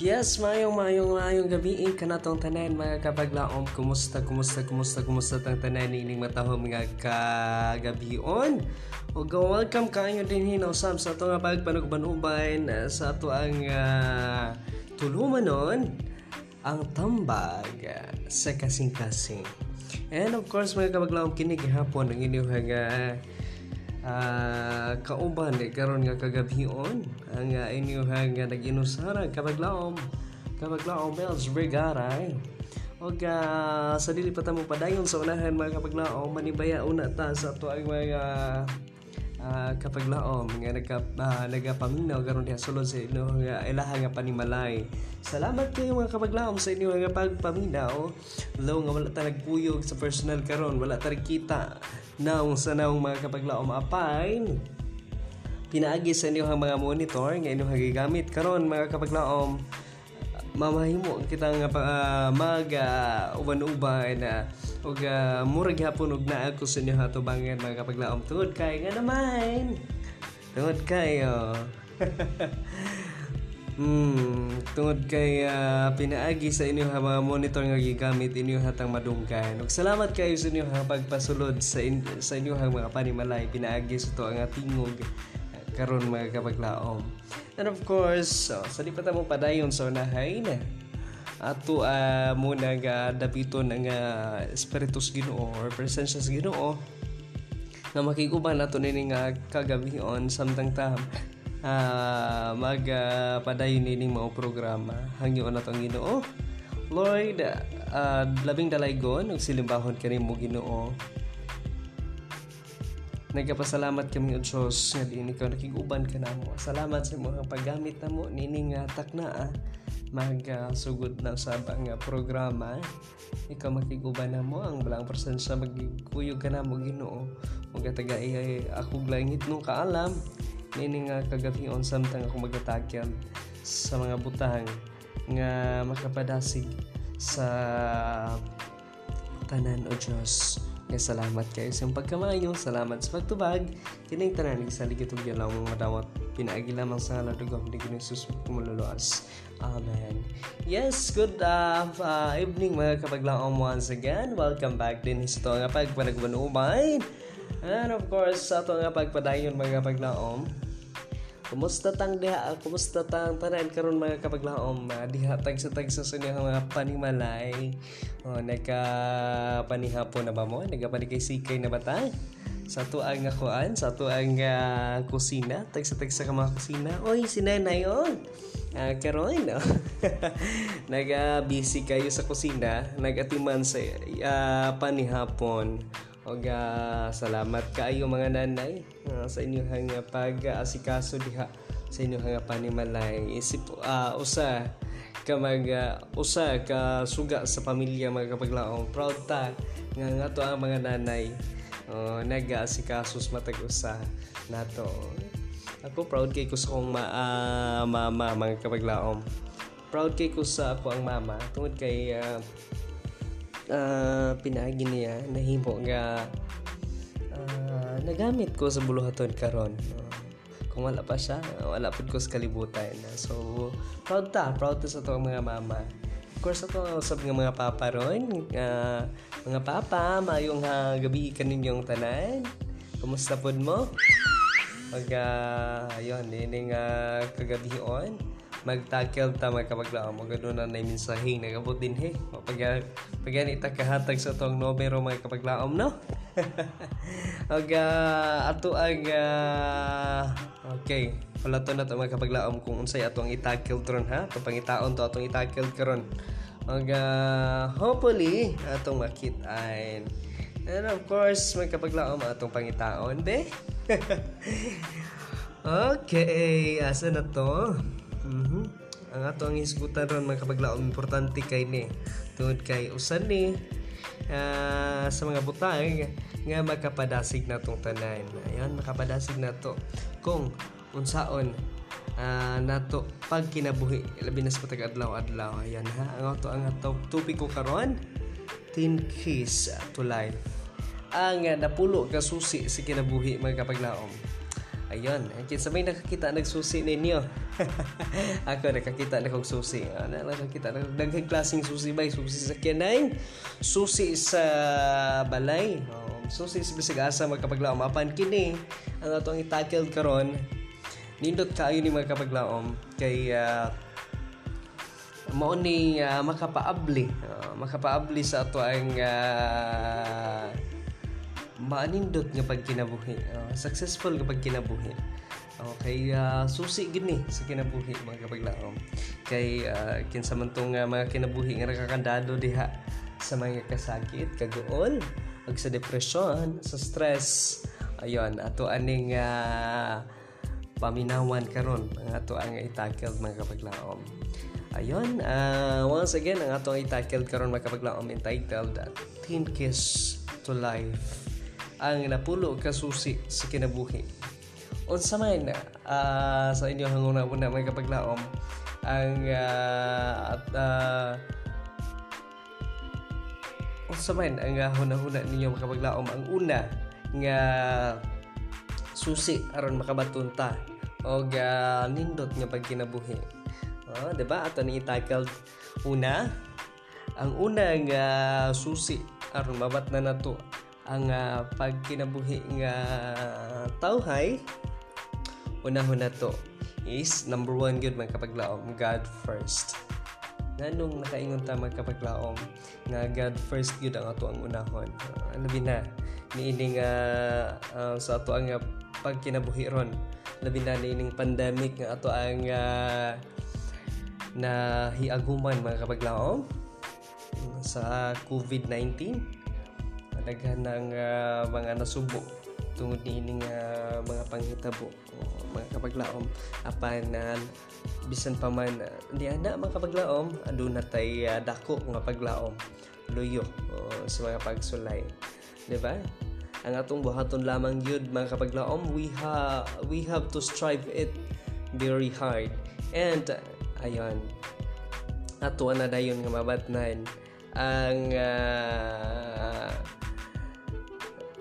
Yes, mayong mayong mayong gabi ka na tong tanan mga kapaglaom. Kumusta, kumusta, kumusta, kumusta tang tanan ining matahom mga kagabion. O welcome kayo din hinaw sam sa ato nga pagpanugban-uban uh, sa ato ang uh, tulumanon ang tambag sa kasing-kasing. And of course mga kapaglaom kinig hapon ang inyong uh, uh, kauban eh, karon nga kagabion ang uh, inyuhang uh, nag-inusara kabaglaom kabaglaom Bells Brigada og uh, sa dili pa tamo padayon sa unahan mga kapaglaom manibaya una ta sa ato ang mga uh, kapaglaom nga nagka uh, nagapaminaw karon diha sulod sa inyo nga ilaha nga panimalay. Salamat kayo mga kapaglaom sa inyo nga pagpaminaw. Though nga wala ta nagpuyog sa personal karon wala ta kita. Naong sa naong mga kapaglaom apay pinaagi sa inyo mga monitor nga inyong gigamit karon mga kapaglaom mamahimo kita nga uh, mag uh, uban-uban na uh, ug uh, murag hapon og naa ko sa inyo hatubangan mga kapaglaom. Tungod kay nga naman. Tungod kayo Hmm, tungod kay uh, pinaagi sa inyo ha mga monitor nga gigamit inyo hatang madunggan. Ug salamat kayo sa inyo ha pagpasulod sa in, sa inyo ha mga panimalay. Pinaagi sa to ang tingog karon mga kapaglaom. And of course, so, sa di pa mo padayon sa unahay na ato uh, muna nga dapiton ang uh, spiritus Ginoo or presensya sa Ginoo nga makiguban nato nini nga kagabion samtang tam uh, magpadayon uh, nining mga programa. Hangyo na tong Ginoo. Lord uh, labing dalaygon ug silimbahon kani mo Ginoo. Nagkapasalamat kami ang Diyos nga din ikaw nakiguban ka namo. Salamat sa mga paggamit namo. Nining uh, takna magsugod uh, na sa nga programa. Ikaw makiguban namo ang balang presensya magkuyog ka namo Ginoo. Ug taga ako langit nung kaalam. Nini nga kagabion samtang ako magatagyan sa mga butang nga makapadasig sa tanan o Diyos. Nga salamat kayo sa pagkamayo salamat sa pagtubag. Kining tanan sa ligit ug lang mong madawat. Pinaagi lamang sa ngalan dugom ni Jesus kumululuas Amen. Yes, good uh, uh, evening mga kapaglaong once again. Welcome back din sa ito nga pagpanagbanuman. And of course, sa ito nga pagpadayon mga kapaglaom, Kumusta tang diha? Kumusta tang tanan karon mga kapaglaom? Uh, diha tag sa tag sa sunyo mga panimalay. Oh, nagka panihapon na ba mo? Nagka panikay-sikay na ba ta? Sa tuang nga kuan, sa tuang uh, kusina, tag sa tag sa mga kusina. Oy, si Nanay on. Uh, karon no? naga busy kayo sa kusina. Nagatiman sa uh, panihapon. Og uh, salamat kaayo mga nanay uh, sa inyong uh, pag-asikaso diha sa inyong uh, panimalay. Isip uh, usa ka mag uh, usa ka suga sa pamilya mga kapaglaong. Proud ta nga nga to ang mga nanay. Uh, nag-asikaso matag usa nato ako proud kay ko sa akong ma, uh, mama mga kapaglaom proud kay ko sa ako ang mama tungod kay uh, uh, pinaagi niya nahimo nga uh, nagamit ko sa buluhaton karon. Uh, kung wala pa siya wala pa ko sa kalibutan. So proud ta proud ta sa to mga mama. Of course ako usab nga mga papa ron uh, mga papa mayong ha gabi kaninyong tanan. Kumusta pod mo pag uh, ayun ini nga kagabion magtakel ta magkapaglaan mo ganoon na na mensahe nagabot din he. Pag pag ita kahatag sa tong numero mga kapaglaom no? Og uh, ato ang uh, okay. Wala to na to mga kapaglaom kung unsay atong itakel tron ha? Papangitaon to atong itakel karon og uh, hopefully atong makitain and of course mga kapaglaom atong pangitaon be. Okay asa na to? Mm-hmm. Ang ato ang hisgutan ron mga kapaglaom importante kay ni tungod kay usan ni uh, sa mga butang nga makapadasig na tong tanan. Ayan, makapadasig na to. Kung unsaon uh, nato pag kinabuhi labi na sa patag adlaw-adlaw. Ayan ha, ang ato ang ato tupiko karon. 10 keys to life ang napulo ka susi sa kinabuhi mga kapaglaom Ayun, kinsa may nakakita nagsusi ninyo. ako nakakita na kog susi. Ano nakakita na daghang klaseng susi bay, susi sa kinay, susi sa balay. Oh, susi sa bisag asa magkapaglaom apan kini ang atong i-tackle karon. Nindot kaayo ni magkapaglaom kay uh, mao ni uh, makapaabli uh, makapaabli sa ato ang uh, maanindot nga pagkinabuhi uh, successful nga pagkinabuhi Okay, uh, susi gini sa kinabuhi mga kapaglaom. Kay uh, kinsa man tong uh, mga kinabuhi nga nakakandado diha sa mga kasakit, kaguol, ag sa depresyon, sa stress. Ayon, ato aning uh, paminawan karon ang ato ang i-tackle mga kapaglaom. Ayon, uh, once again ang ato ang i-tackle karon mga kapaglaom entitled Teen Kiss to Life ang napulo ka susi sa kinabuhi. Unsa man uh, sa inyo hanguna una may kapaglaom ang uh, at uh, unsa man ang uh, hunahuna ninyo makapaglaom ang una nga susi aron makabatunta og uh, nindot nga pagkinabuhi. Oh, 'di ba? Ato ni tackle una ang una nga susi aron mabat na nato ang uh, pagkinabuhi nga tawhay unahon na to is number one good man kapaglaom God first. Nganong nakaingon ta magkapaglaom nga God first good ang ato ang unahon. Uh, labi na. Niining uh, uh, sa ato ang uh, pagkinabuhi ron. Labi na niining pandemic nga ato ang uh, na mga kapaglaom sa COVID-19 daghan ng uh, mga nasubo tungod niining uh, mga panghitabo o mga kapaglaom. Apan uh, bisan pa man uh, di ana mga kapaglaom aduna tay uh, dako nga paglaom. Luyo uh, sa mga pagsulay. Di ba? Ang atong buhaton lamang gyud mga kapaglaom we ha we have to strive it very hard. And uh, ayon ato na dayon nga mabatnan ang uh,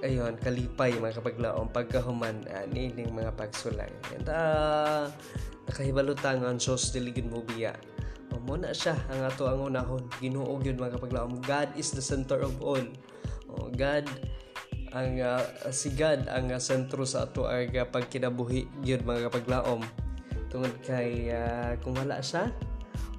ayon kalipay mga kapaglaom pagkahuman uh, nining mga pagsulay. And uh, nakahibalutang ang Diyos diligid mo biya. Mo na siya ang ato ang unahon. Ginoo gyud mga kapaglaom God is the center of all. O, God ang uh, si God ang uh, sentro sa ato ang uh, pagkinabuhi gyud mga kapaglaom tungod kay uh, kung wala siya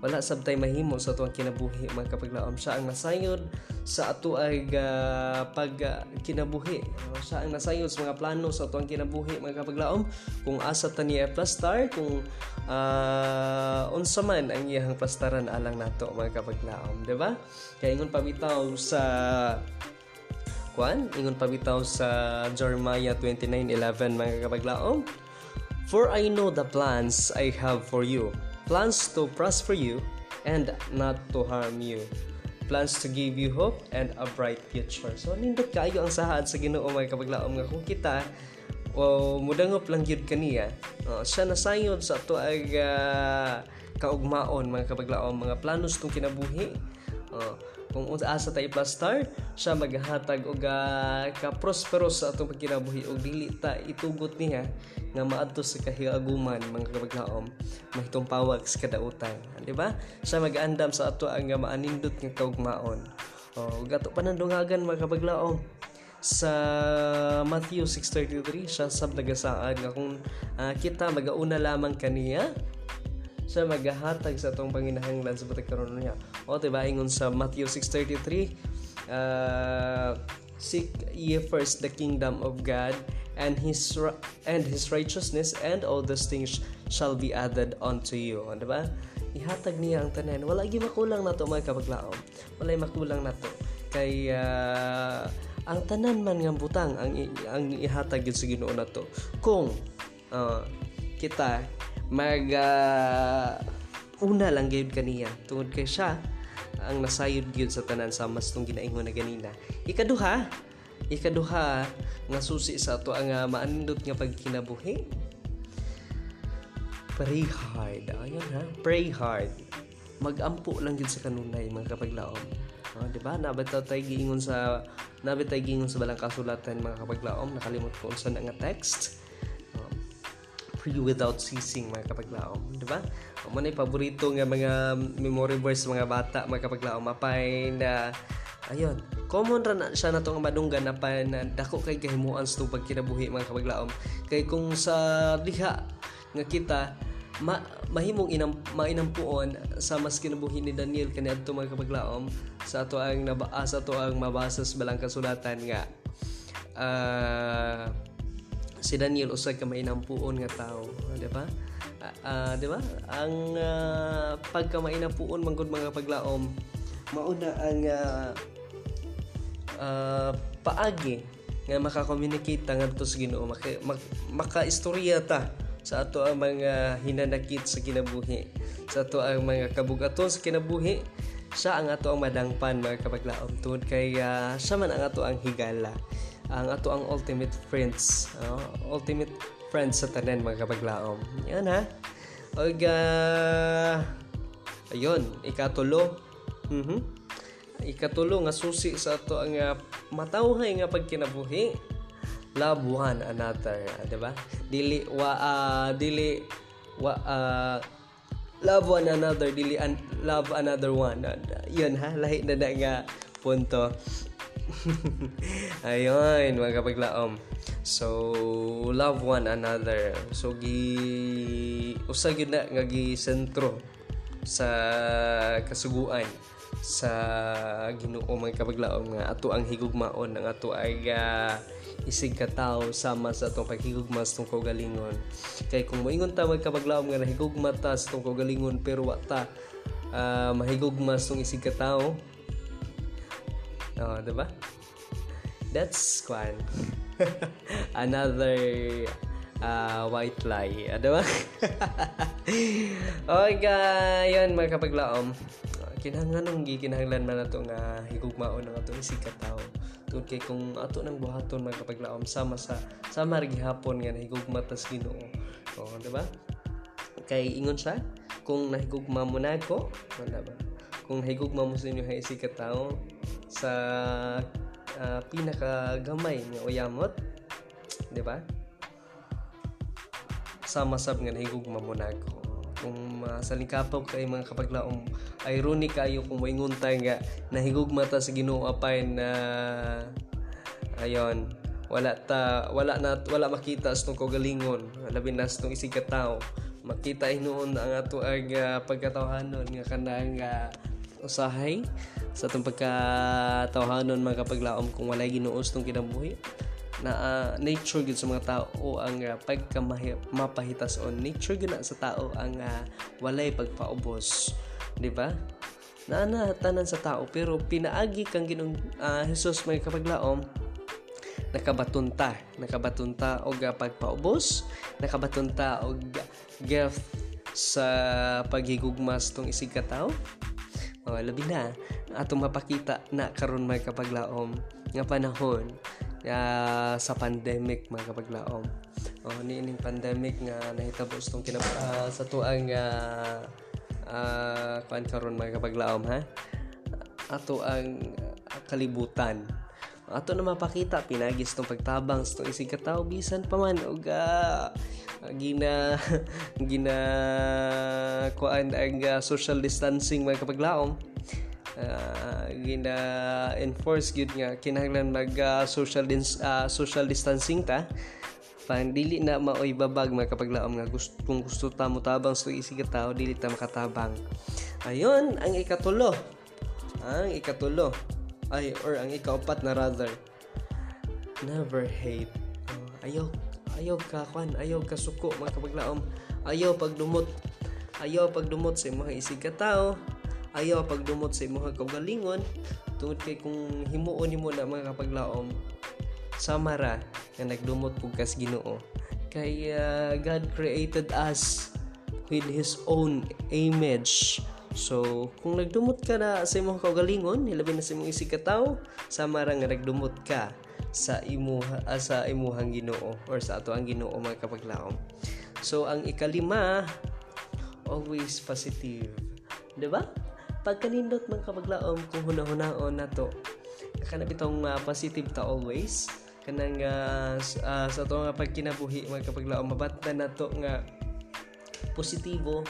wala sabtay mahimo sa tuwang kinabuhi mga kapaglaom. Siya ang nasayod sa ato ay uh, pag uh, kinabuhi. Siya ang nasayod sa mga plano sa tuwang kinabuhi mga kapaglaom. Kung asa ta niya plastar kung uh, unsa man ang iyang plastaran alang nato mga kapaglaom di ba? Kaya ingon pabitaw sa kwan ingon pabitaw sa Jeremiah 29:11 mga kapaglaom. For I know the plans I have for you plans to prosper you and not to harm you. Plans to give you hope and a bright future. So nindot kayo ang sahad sa Ginoo mga kapaglaom nga kung kita o mudangop lang gyud kaniya. Uh, siya nasayod sa ato ay uh, kaugmaon mga kapaglaom mga planos tong kinabuhi. Uh, kung asa tayo plastar siya maghatag og uh, ka prosperous sa atong pagkinabuhi og dili ta itugot niya nga maadto sa kahiaguman mga kabaglaom mahitong pawag sa kadautan di ba? Siya mag-andam sa ato ang maanindot nga kaugmaon. O gato panandungagan mga kabaglaom. Sa Matthew 6.33 siya sab nagasaan nga kung uh, kita magauna lamang kaniya siya maghahatag sa atong panginahanglan sa butik karon niya. O diba ingon sa Matthew 6:33 uh, seek ye first the kingdom of God and his and his righteousness and all those things shall be added unto you. O, diba? Ihatag niya ang tanan. Wala gi makulang nato mga kapaglaom. Wala makulang nato. Kay uh, ang tanan man nga butang ang ang ihatag gyud sa Ginoo nato. Kung uh, kita mag uh, una lang gyud kaniya. Tungod kay siya ang nasayod gyud sa tanan sa mas tong ginaingon na ganina. Ikaduha ikaduha nga susi sa ato ang uh, maanindot nga pagkinabuhi. Pray hard. Ayun ha? Pray hard. Magampo lang gyud sa kanunay mga kapaglaom. Oh, di ba? Nabitaw tay giingon sa nabitaw giingon sa balang kasulatan mga kapaglaom. Nakalimot ko unsa nga text pray without ceasing mga kapaglaom. Di ba? Mo na paborito nga mga memory verse mga bata mga kapaglaom. Mapay na ayun common ra na siya na itong madunggan na pa na dako kay kahimuan sa itong pagkinabuhi mga kapaglaom. Kay kung sa diha nga kita ma mahimong inam mainampuon sa mas kinabuhi ni Daniel kaniadto mga kapaglaom sa ato ang nabaa sa ato ang mabasa sa balang kasulatan nga uh, si Daniel usay ka mainampuon nga tao di ba? Uh, di ba? Ang uh, pagka mainampuon mangkod mga paglaom mauna ang uh, uh, paagi nga maka-communicate ta ngadto sa Ginoo maka, maka-istorya ta sa ato ang mga hinanakit sa kinabuhi sa ato ang mga kabugaton sa kinabuhi. Siya ang ato ang madangpan mga kapaglaom. Tungod kay uh, siya man ang ato ang higala ang ato ang ultimate friends uh, ultimate friends sa tanan mga kapaglaom. Yan ha? Og uh, ayun ikatulo. Mhm. Ikatulo nga susi sa ato ang uh, matawhay nga pagkinabuhi. Love one another, di ba? Dili wa uh, dili wa uh, love one another, dili an, love another one. Uh, yun ha, lahi na nga punto. Ayun, mga kapaglaom. So, love one another. So, gi usa gyud na nga gi sentro sa kasuguan sa Ginoo mga kapaglaom nga ato ang higugmaon ang ato ay uh, isig ka tao sama sa atong paghigugma sa itong kaugalingon kay kung moingon ta magkapaglaom nga nahigugma ta sa itong kaugalingon pero wa ta uh, mahigugma sa itong isig ka tao oh, diba? that's kwan another uh, white lie. Uh, diba? okay yun mga kapaglaom. Kinahanglan ng gikinahanglan man nato nga higugmaon ng atong isig ka tao tungod kay kung ato nang buhaton man kapag laom sama sa sama ra gihapon nga nahigugma tas Ginoo. Oh di ba? Kay ingon sa kung nahigugma mo na ko wala ba? Kung nahigugma mo sa inyo hay ka tao sa uh, pinakagamay nga uyamot di ba? Sama sab nga nahigugma mo na kung uh, sa lingkapaw kay mga kapaglaom ironic kayo kung moingon tayo nga nahigugma ta sa Ginoo apay na ayon wala ta wala na wala makita sa kagalingon labi na sa isig ka tao. Makita hinuon ang ato ang uh, pagkatawhanon nga kanang uh, usahay sa itong pagkatawhanon mga kapaglaom kung walay ginuos tong kinabuhi na uh, nature gid sa mga tao ang uh, pagka mapahitas on nature gid sa tao ang uh, walay pagpaubos. Di ba? Na na tanan sa tao pero pinaagi kang ginong uh, Hesus may kapaglaom nakabatunta. Nakabatunta og uh, pagpaubos. Nakabatunta og gift sa paghigugmas tong isig ka tao. Oh, labi na atong mapakita na karon may kapaglaom nga panahon uh, sa pandemic mga kapaglaom. Oh ni ining pandemic nga nahitabo tong kinab uh, sa tuang uh, uh, karon mga kapaglaom ha? Ato ang uh, kalibutan. Ato na mapakita pinagis tong pagtabang sa isig katawo bisan pa man og uh, gina gina kuan ang uh, social distancing mga kapaglaom uh, gina enforce gyud nga kinahanglan mag uh, social dis, uh, social distancing ta. Pan dili na maoy babag mga kapaglaom nga gusto kung gusto ta mo tabang sa isig tao dili ta makatabang. Ayon ang ikatulo. Ang ikatulo. Ay or ang ikaapat na rather. Never hate. Uh, ayaw ayaw ka kwan ayaw ka suko mga kapaglaom ayaw pagdumot. Ayaw pagdumot sa mga isig ka tao ayaw pagdumot sa imong kaugalingon tungod kay kung himuon nimo na mga kapaglaom samara nga nagdumot pug kas Ginoo. Kay uh, God created us with his own image. So kung nagdumot ka na sa imong kaugalingon hilabi na sa imong isig ka tawo samara nga nagdumot ka sa imo uh, sa imuhang Ginoo or sa ato ang Ginoo mga kapaglaom. So ang ikalima always positive. 'di ba pagkanindot man kapaglaom kung hunahunahon nato kana bitong uh, positive ta always. Kanang uh, uh, sa to nga pagkinabuhi mga kapaglaom mabatnan nato nga positibo.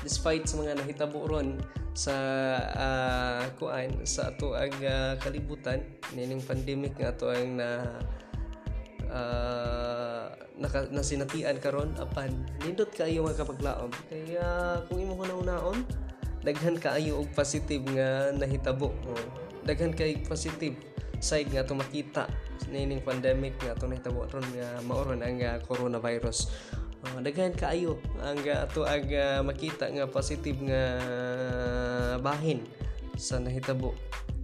Despite sa mga nahitabo ron sa uh, kuan sa ato ang uh, kalibutan nining pandemic nga ato ang na uh, naka, nasinatian karon apan nindot kayo mga kapaglaom kaya kung imo hunaon daghan kaayo og positive nga nahitabo oh. daghan kay positive side nga to makita nining pandemic nga to nahitabo ron nga maoron ang uh, coronavirus. Uh, daghan kaayo ang uh, ato ang makita nga positive nga bahin sa nahitabo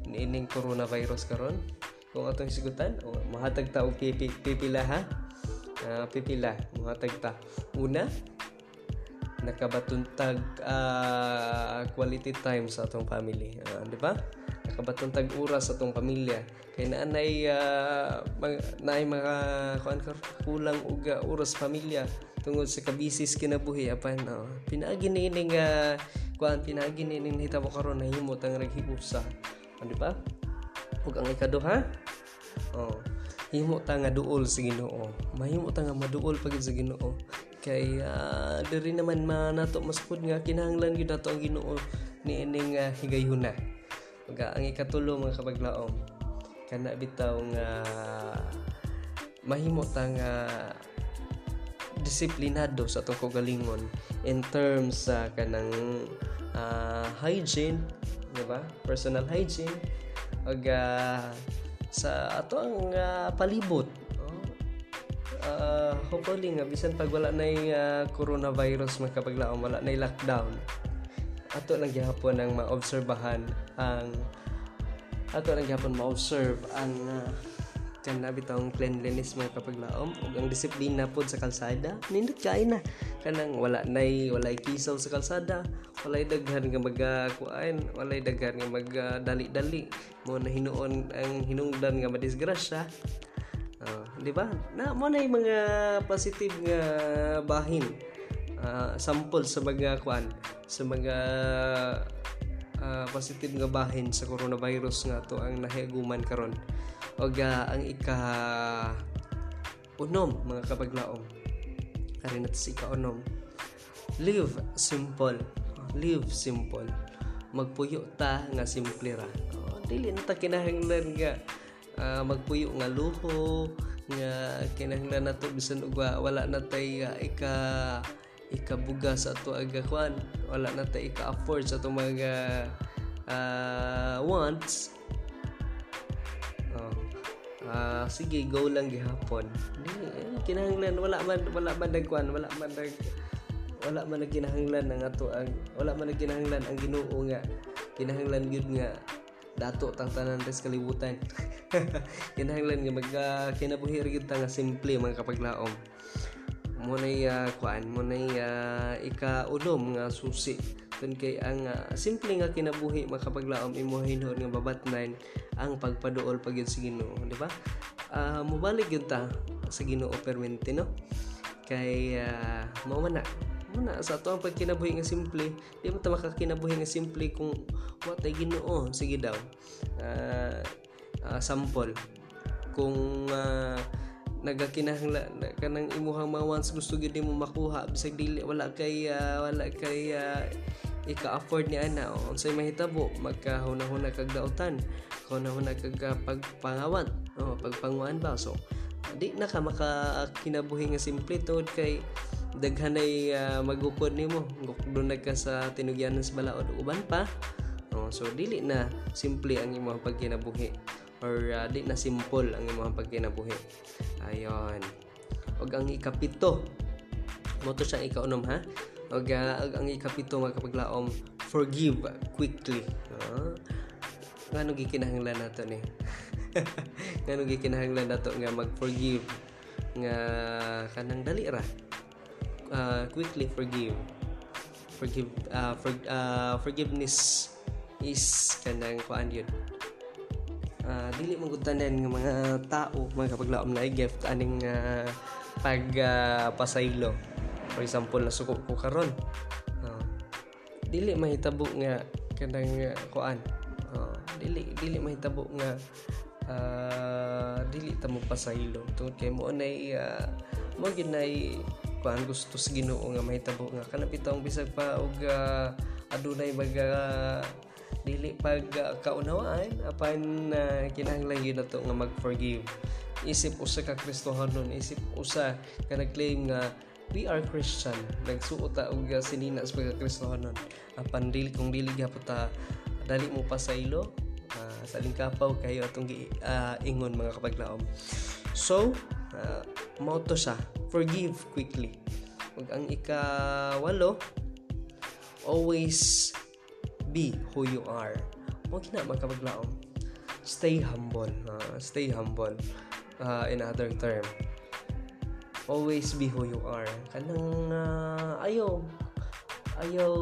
niining coronavirus karon. Kung atong sigutan o mahatag ta og pipila ha? Uh, pipila mahatag ta. Una nakabatuntag uh, quality time sa atong family. Uh, di ba? Nakabatuntag oras sa atong pamilya. Kay naanay uh, mag, naay mga kuan kulang uh, oras pamilya. Tungod sa kabisis kinabuhi apan no? Pinaagi ni ning uh, kuan pinaagi ni ning hitabo karon na himot ang naghiusa di ba? Ug ang ikaduha oh himo ta nga duol sa Ginoo. Mahimo ta nga maduol pagid sa Ginoo kay uh, diri naman manato maskud nga kinahanglan gyud nato ang Ginoo ni ining uh, higayuna ug ang ikatulo mga kabaglaom kana bitaw nga mahimo ta nga disiplinado sa atong kagalingon in terms sa uh, kanang uh, hygiene, di ba? Personal hygiene ug uh, sa ato ang uh, palibot. Uh, hopefully nga bisan pag wala na yung uh, coronavirus magkapaglaom wala na lockdown ato lang gihapon ang maobserbahan ang ato lang gihapon ma-observe ang uh, kan na cleanliness mga kapaglaom ug ang disiplina pod sa kalsada. Nindot kay na. Kanang wala nay walay kisaw sa kalsada walay daghan nga magakuan walay daghan nga magdali-dali mo na hinuon ang hinungdan nga madisgrasya uh, di ba? Na mo na mga positive nga bahin uh, sample sa mga kuan sa mga uh, positive nga bahin sa coronavirus nga to ang nahiguman karon. Og uh, ang ika unom mga kabaglaom kari nato sa ika unom live simple. Live simple. Magpuyo ta nga simple ra. Oh, dili na ta kinahanglan nga uh, magpuyo nga luho nga kinahanglan nato bisan og wala na tay uh, ika ikabuga sa ato aga kwan. Wala na tay ika afford sa ato mga uh, wants. Uh, sige go lang gihapon. Eh, kinahanglan wala man wala man nagkuan wala man nag wala man nagkinahanglan ang ato ang wala man nagkinahanglan ang Ginoo nga kinahanglan gyud nga dato tang tanan res kalibutan. Kinahanglan nga mag uh, kinabuhi ta nga simple mga kapaglaom mo na uh, kuan mo na uh, ika-ulom nga susi. Kun kay ang uh, simple nga kinabuhi makapaglaom imuhin nga babatnan ang pagpaduol pagyud sa Ginoo di ba? Uh, mubalik gyud ta sa Ginoo permente no? Kay uh, mao man na muna sa ato ang pagkinabuhi nga simple di mo ta makakinabuhi nga simple kung what ay Ginoo. Sige daw. Uh, uh, sample. Kung uh, nagakinahanglan kanang imuhang mga once gusto gid mo makuha bisag dili wala kay uh, wala kay uh, ika-afford ni ana o unsay mahitabo magkahuna-huna kag daotan huna-huna kag pagpangawan o pagpanguan ba? So di na ka makakinabuhi nga simple tod kay daghanay uh, magukod nimo. Doon ka sa tinugyanan sa balaod. Uban pa. Oh, so dili na simple ang imong pagkinabuhi. Or uh, di na simple ang imong pagkinabuhi. Ayon. Og ang ikapito. Mo to siya ikaunom ha? Og uh, ang ikapito magkapaglaom forgive quickly. Uh, ngano gikinahanglan nato ni? Ngano gikinahanglan nato nga mag-forgive nga kanang dali ra uh, quickly forgive. Forgive uh, for, uh, forgiveness is kanang kuan yun. Uh, dili man tanan nga mga tao mga kapaglaom na gift aning uh, pag uh, pasaylo. For example nasuko ko karon. Uh, dili mahitabo nga kanang uh, kuan. Uh, dili dili mahitabo nga uh, dili ta mo pasaylo. Tungod kay mo nay uh, mo gid nay kuan gusto sa Ginoo nga mahitabo nga kanang bitong bisag pa og uh, adunay baga uh, dili pag uh, kaunawaan apan uh, kinahanglan gyud nato nga mag-forgive. Isip usa ka Kristohanon isip usa ka nag-claim nga we are Christian. Nagsuot ta og uh, sinina sa pagka Kristohanon apan dili kung dili gyapon ta dali mo pa sa ilo uh, sa lingkapaw kayo atong uh, ingon mga kapaglaom. So uh, mao to siya. Forgive quickly. Ug ang ikawalo. Always be who you are. Mo gina magkapaglaom. Stay humble. Uh, stay humble. Uh, in other term. Always be who you are. Kanang uh, ayaw. Ayaw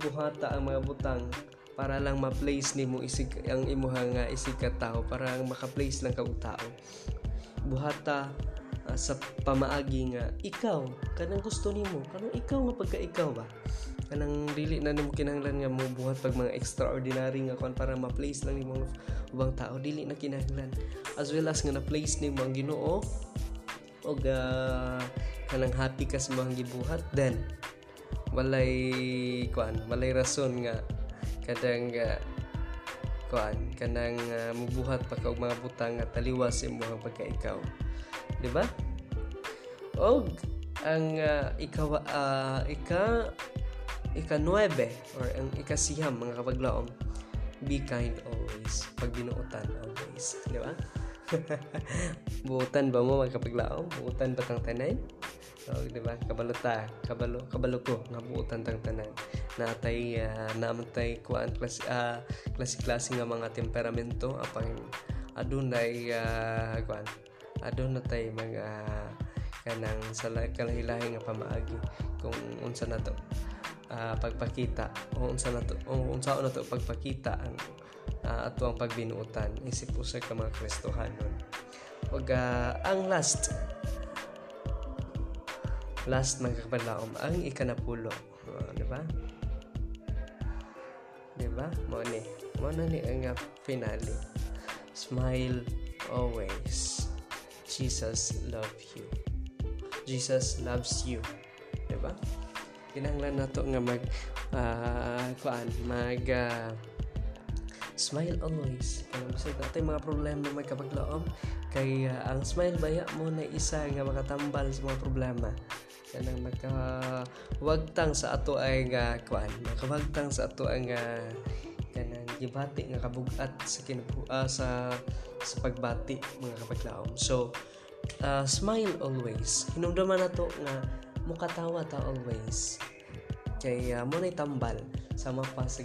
buhata ang mga butang para lang ma-place nimo isig ang imuha nga isig ka tao para maka-place lang kag tao buhata uh, sa pamaagi nga ikaw kanang gusto nimo kanang ikaw nga pagka ikaw ba? Kanang dili na nimo kinahanglan nga mo buhat pag mga extraordinary nga kon para ma-place lang nimo ubang tao dili na kinahanglan. As well as nga na-place nimo ang Ginoo og uh, kanang happy ka sa mga gibuhat then walay kuan walay rason nga kadang uh, kuan kanang uh, mubuhat pa kag mga butang nga taliwas imong pagka ikaw di ba? Og ang uh, ikaw uh, ika ika-9 or ang ikasiyam mga kapaglaom be kind always. Pag binuotan always. Di ba? Buutan ba mo mga kapaglaom buutan ba tang tanan oh, di ba? Kabalo ta kabalo kabalo ko nga buutan tang tanan natay uh, namatay kuan klase uh, klase klase nga mga temperamento apang adunay uh, kuan adunay mga kanang sa kalahilahi nga pamaagi kung unsa na to uh, pagpakita. O unsa na to o unsa na to pagpakita ang uh, ato ang pagbinuutan. Isip usay ka mga Kristohanon. Ug uh, ang last last mga kapalaom ang ikanapulo. Uh, di ba? Di ba? Mo ni mo na ni ang finale. Smile always Jesus love you. Jesus loves you. Di ba kinahanglan nato nga mag uh, kuan mag uh, smile always. Kanang bisag natay mga problema may kapaglaom. Kay uh, ang smile baya mo na isa nga makatambal sa mga problema. Kanang magka wagtang sa ato ay nga kuan makawagtang sa ato ang uh, gibati nga kabugat sa kinabu uh, sa sa pagbati mga kapaglaom. So uh, smile always. Hinumdaman nato nga mukatawa ta always. Kay uh, mo tambal. Sama pa sa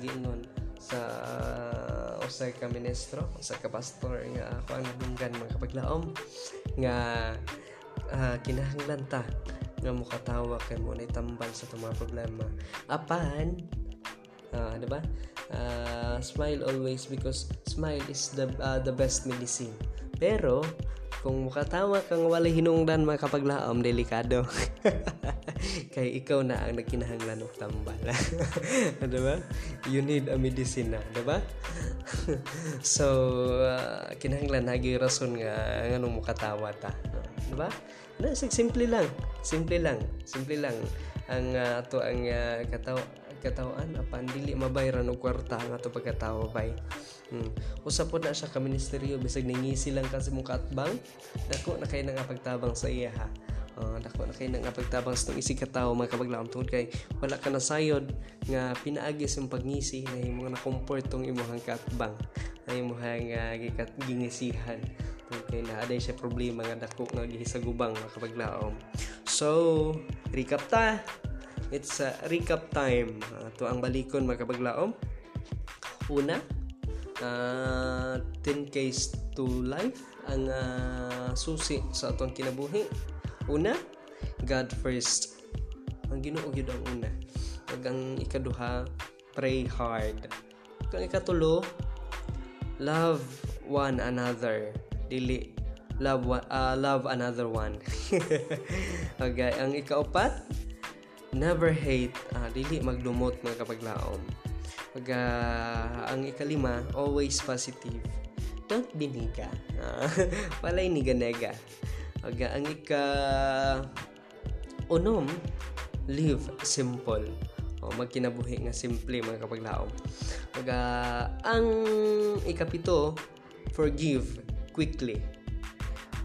sa uh, usay ka ministro sa ka pastor nga ako ang dunggan mga kapaglaom nga uh, kinahanglan ta nga mukatawa kay mo tambal sa mga problema. Apan uh, di ba? Uh, smile always because smile is the uh, the best medicine. Pero kung mukatawa kang wala hinungdan mga kapaglaom delikado. Kay ikaw na ang nagkinahanglan og tambal. Di ba? You need a medicine di ba? So uh, kinahanglan hagi rason nga nganong mukatawa ta di ba? Na simple lang. Simple lang. Simple lang. Ang uh, to ang uh, kataw katawan apan dili mabayran og kwarta nga to pagkatawa bay Hmm. Usa po na siya ka ministeryo bisag ningisi lang kasi mong katbang dako na kay nga pagtabang sa iya ha. Uh, dako na kay nga pagtabang sa isig ka tawo mga kabaglaom tungod kay wala ka na sayod nga pinaagi sa pagngisi na imo na comfort tong imong katbang na imong nga gikat gingisihan tungod kay na aday siya problema nga dako nga gihisagubang mga kabaglaom. So, recap ta. It's a recap time. Uh, to ang balikon mga kabaglaom. Una, uh, 10 case to life ang uh, susi sa atong kinabuhi. Una God first. Ang Ginoo gyud ang una. Ug ang ikaduha pray hard. Kang ikatulo love one another. Dili love uh, love another one. Okay ang ikaupat never hate uh, dili magdumot mga kapaglaom. Pag uh, ang ikalima always positive. Don't be niga. Uh, walay niga-nega ug ang ika unom live simple. O magkinabuhi nga simple mga kapaglaom. Ug uh, ang ikapito forgive quickly.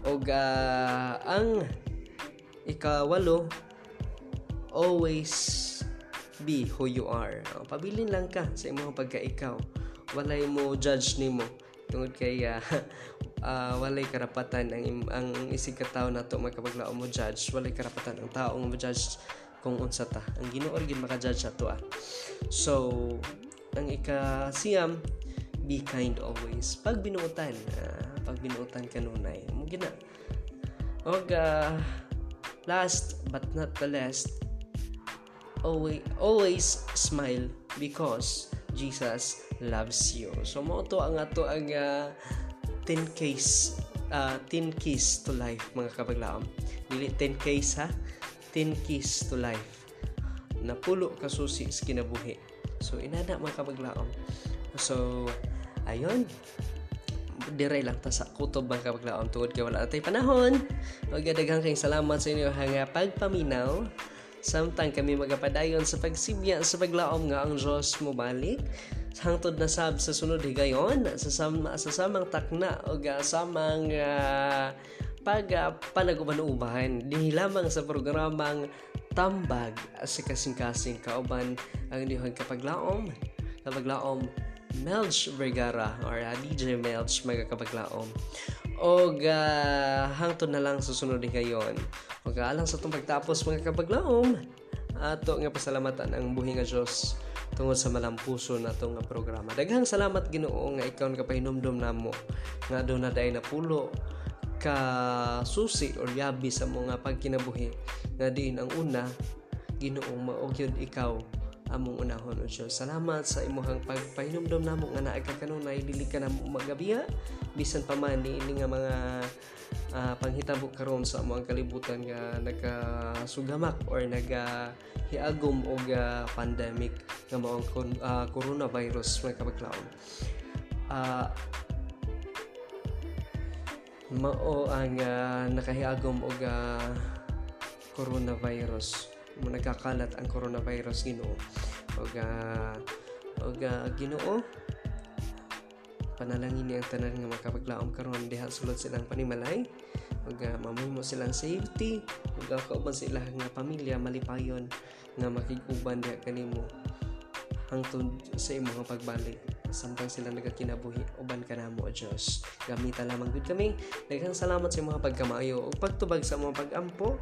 Ug uh, ang ikawalo always be who you are. Uh, pabilin lang ka sa imong pagkaikaw. Walay mo judge nimo. Tungod kay uh, uh, walay karapatan ang ang isig ka tawo nato magkapaglaom mo judge. Walay karapatan ang tao nga mo judge kung unsa ta. Ang Ginoo gyud maka-judge ato ah. So ang ika siyam be kind always. Pag binuotan uh, pag binuotan kanunay mo og uh, last but not the least always, always smile because Jesus loves you. So mo to ang ato ang uh, 10 case uh, 10 keys to life mga kabaglaom. Dili 10 case ha, 10 keys to life. Napulo ka susi sa kinabuhi. So inana mga kabaglaom. So ayon dire lang ta sa kutob mga kabaglaom tungod kay wala tay panahon. Ug daghang kay salamat sa inyo nga pagpaminaw Samtang kami magapadayon sa pagsibya sa paglaom nga ang Diyos mo balik. Hangtod na sab sa sunod higayon sa sama sa samang takna o samang uh, pag uh, panaguban-ubahan dinhi lamang sa programang tambag sa kasing-kasing kauban ang dihon kapaglaom kapaglaom Melch Vergara or uh, DJ Melch magkakapaglaom og uh, hangtod na lang susunod ni kayon. Og alang sa itong pagtapos mga kabaglaom. Ato nga pasalamatan ang buhi nga Dios tungod sa malampuso na itong programa. Daghang salamat Ginoo nga ikaw nga pahinumdom namo nga do na day napulo ka susi or yabi sa mga pagkinabuhi nga diin ang una Ginoo mao ikaw among unahon o Diyos. Salamat sa imuhang pagpahinumdom namo nga naa ka kanunay dili ka na magabiya bisan pa man niini nga mga uh, panghitabo karon sa among kalibutan nga nagasugamak or naga hiagom og uh, pandemic nga mao uh, coronavirus mga kapaglaon. Uh, mao ang uh, nakahiagom og uh, coronavirus mo nagkakalat ang coronavirus Ginoo. Og uh, og uh, Ginoo panalangin niya ang tanan nga makapaglaom karon diha sulod silang panimalay. Ug uh, mamimo silang safety. Ug uh, kauban sila nga pamilya malipayon nga makiguban diha kanimo. Hangtod sa imong pagbalik samtang sila nagakinabuhi uban ka namo o Dios gamita lamang gud kami. Daghang salamat sa mga pagkamayo ug pagtubag sa mga pagampo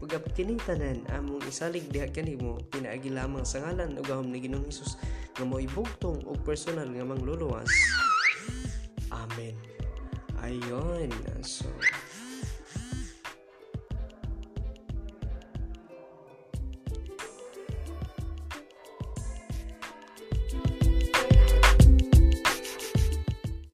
ug kining tanan among isalig diha kanimo pinaagi lamang sa ngalan ug gahom ni Ginoong Hesus nga mo ibugtong og personal nga mangluluwas. Amen. Ayon. So